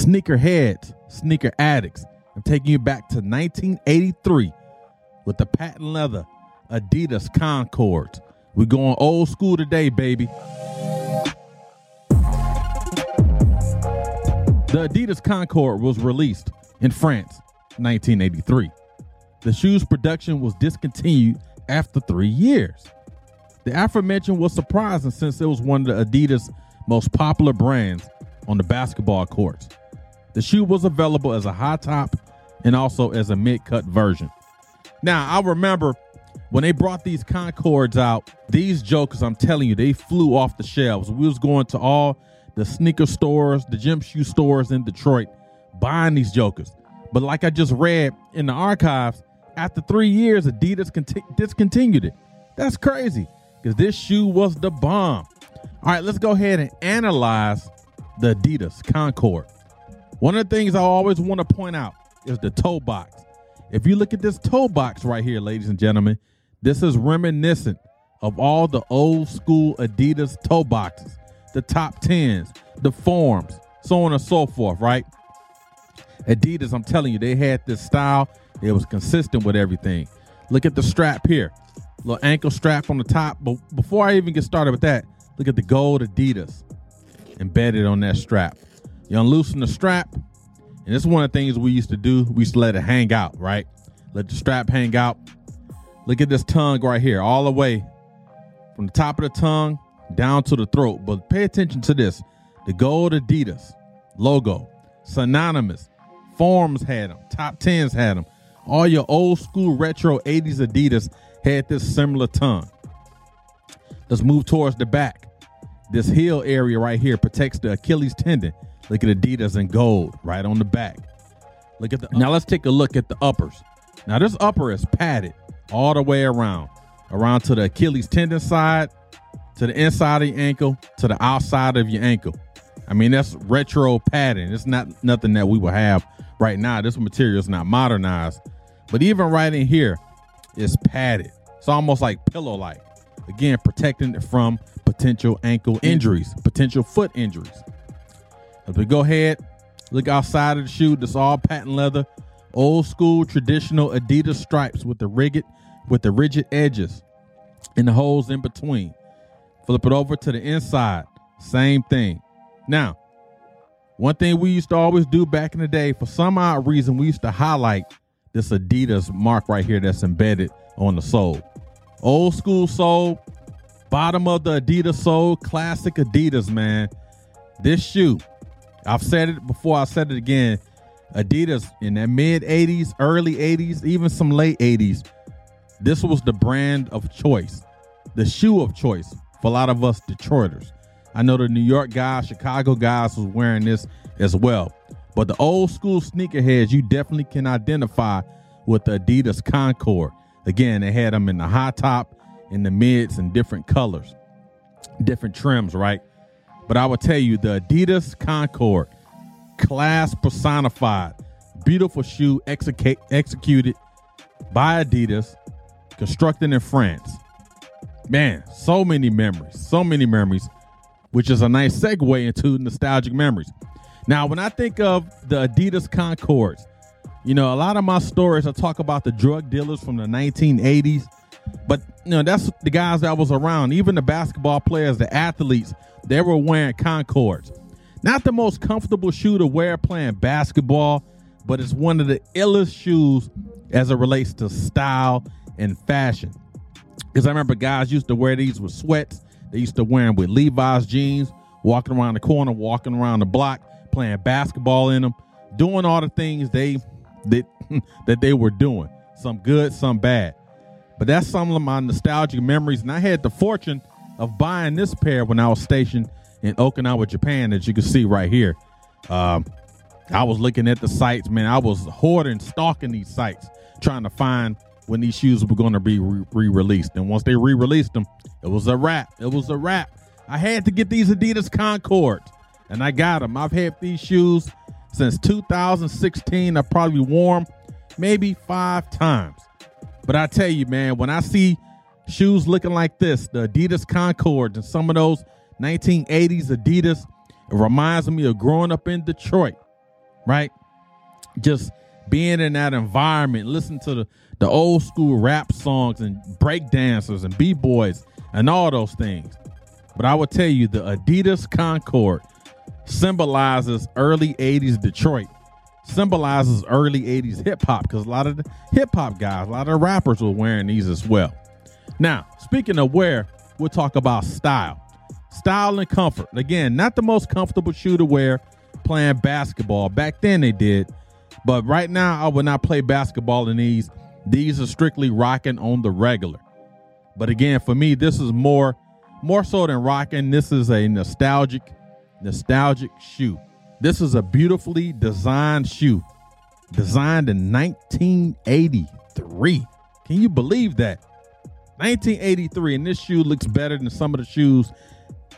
Sneaker heads, sneaker addicts. I'm taking you back to 1983 with the patent leather Adidas Concord. We're going old school today, baby. The Adidas Concord was released in France 1983. The shoe's production was discontinued after three years. The aforementioned was surprising since it was one of the Adidas most popular brands on the basketball courts. The shoe was available as a high top and also as a mid cut version. Now, I remember when they brought these Concords out, these jokers, I'm telling you, they flew off the shelves. We was going to all the sneaker stores, the gym shoe stores in Detroit, buying these jokers. But like I just read in the archives, after three years, Adidas conti- discontinued it. That's crazy because this shoe was the bomb. All right, let's go ahead and analyze the Adidas Concord. One of the things I always want to point out is the toe box. If you look at this toe box right here, ladies and gentlemen, this is reminiscent of all the old school Adidas toe boxes, the top tens, the forms, so on and so forth, right? Adidas, I'm telling you, they had this style. It was consistent with everything. Look at the strap here, little ankle strap on the top. But before I even get started with that, look at the gold Adidas embedded on that strap. You unloosen the strap, and this is one of the things we used to do. We used to let it hang out, right? Let the strap hang out. Look at this tongue right here, all the way from the top of the tongue down to the throat. But pay attention to this the gold Adidas logo, synonymous. Forms had them, top tens had them. All your old school retro 80s Adidas had this similar tongue. Let's move towards the back. This heel area right here protects the Achilles tendon. Look at Adidas in gold right on the back. Look at the now. Let's take a look at the uppers. Now this upper is padded all the way around, around to the Achilles tendon side, to the inside of your ankle, to the outside of your ankle. I mean that's retro padding. It's not nothing that we will have right now. This material is not modernized, but even right in here, it's padded. It's almost like pillow like. Again, protecting it from potential ankle injuries, potential foot injuries. As we go ahead, look outside of the shoe. This all patent leather, old school traditional Adidas stripes with the rigid with the rigid edges and the holes in between. Flip it over to the inside, same thing. Now, one thing we used to always do back in the day, for some odd reason, we used to highlight this Adidas mark right here that's embedded on the sole. Old school sole, bottom of the Adidas sole, classic Adidas, man. This shoe, I've said it before, I said it again. Adidas in that mid 80s, early 80s, even some late 80s, this was the brand of choice, the shoe of choice for a lot of us Detroiters. I know the New York guys, Chicago guys was wearing this as well. But the old school sneakerheads, you definitely can identify with the Adidas Concord. Again, they had them in the high top, in the mids, and different colors, different trims, right? But I will tell you, the Adidas Concord, class personified, beautiful shoe execute, executed by Adidas, constructed in France. Man, so many memories, so many memories, which is a nice segue into nostalgic memories. Now, when I think of the Adidas Concords, you know, a lot of my stories I talk about the drug dealers from the 1980s, but you know, that's the guys that was around. Even the basketball players, the athletes, they were wearing Concords. Not the most comfortable shoe to wear playing basketball, but it's one of the illest shoes as it relates to style and fashion. Because I remember guys used to wear these with sweats. They used to wear them with Levi's jeans, walking around the corner, walking around the block, playing basketball in them, doing all the things they that that they were doing. Some good, some bad. But that's some of my nostalgic memories. And I had the fortune of buying this pair when I was stationed in Okinawa, Japan, as you can see right here. Um, I was looking at the sites, man. I was hoarding, stalking these sites, trying to find when these shoes were going to be re-released. And once they re-released them, it was a wrap. It was a wrap. I had to get these Adidas Concord, and I got them. I've had these shoes since 2016. I probably worn maybe five times. But I tell you, man, when I see shoes looking like this, the Adidas Concords and some of those 1980s Adidas, it reminds me of growing up in Detroit. right? Just being in that environment, listen to the, the old school rap songs and break dancers and b-boys and all those things. But I will tell you the Adidas Concord symbolizes early 80s Detroit, symbolizes early 80s hip hop because a lot of hip hop guys, a lot of rappers were wearing these as well. Now, speaking of wear, we'll talk about style. Style and comfort. Again, not the most comfortable shoe to wear playing basketball. Back then they did, but right now I would not play basketball in these. These are strictly rocking on the regular. But again, for me, this is more more so than rocking. This is a nostalgic nostalgic shoe. This is a beautifully designed shoe, designed in 1983. Can you believe that? 1983, and this shoe looks better than some of the shoes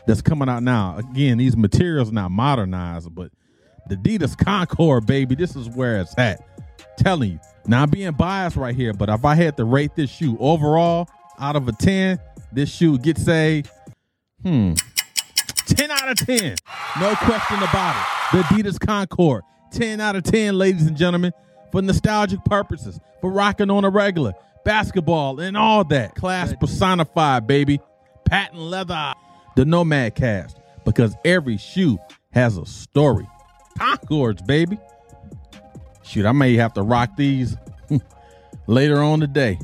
that's coming out now. Again, these materials are not modernized, but the Adidas Concord, baby, this is where it's at. Telling you. Now I'm being biased right here, but if I had to rate this shoe overall out of a 10, this shoe gets a hmm 10 out of 10. No question about it. The Adidas Concord. 10 out of 10, ladies and gentlemen, for nostalgic purposes, for rocking on a regular, basketball, and all that. Class personified, baby. Patent leather. The Nomad Cast. Because every shoe has a story. Concords, baby. Shoot, I may have to rock these later on today.